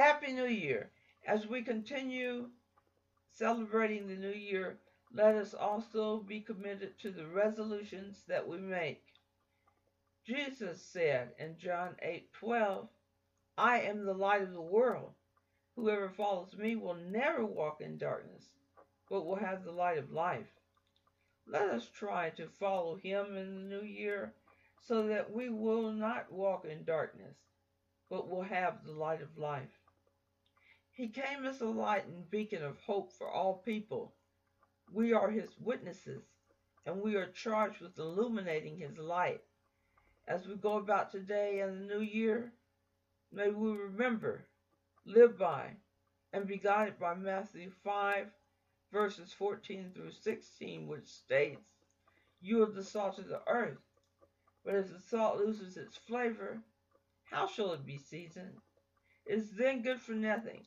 Happy New Year. As we continue celebrating the new year, let us also be committed to the resolutions that we make. Jesus said in John 8:12, I am the light of the world. Whoever follows me will never walk in darkness, but will have the light of life. Let us try to follow him in the new year so that we will not walk in darkness, but will have the light of life. He came as a light and beacon of hope for all people. We are his witnesses, and we are charged with illuminating his light. As we go about today and the new year, may we remember, live by, and be guided by Matthew 5, verses 14 through 16, which states, You are the salt of the earth, but if the salt loses its flavor, how shall it be seasoned? It is then good for nothing,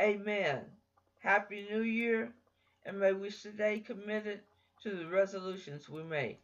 Amen. Happy New Year, and may we stay committed to the resolutions we make.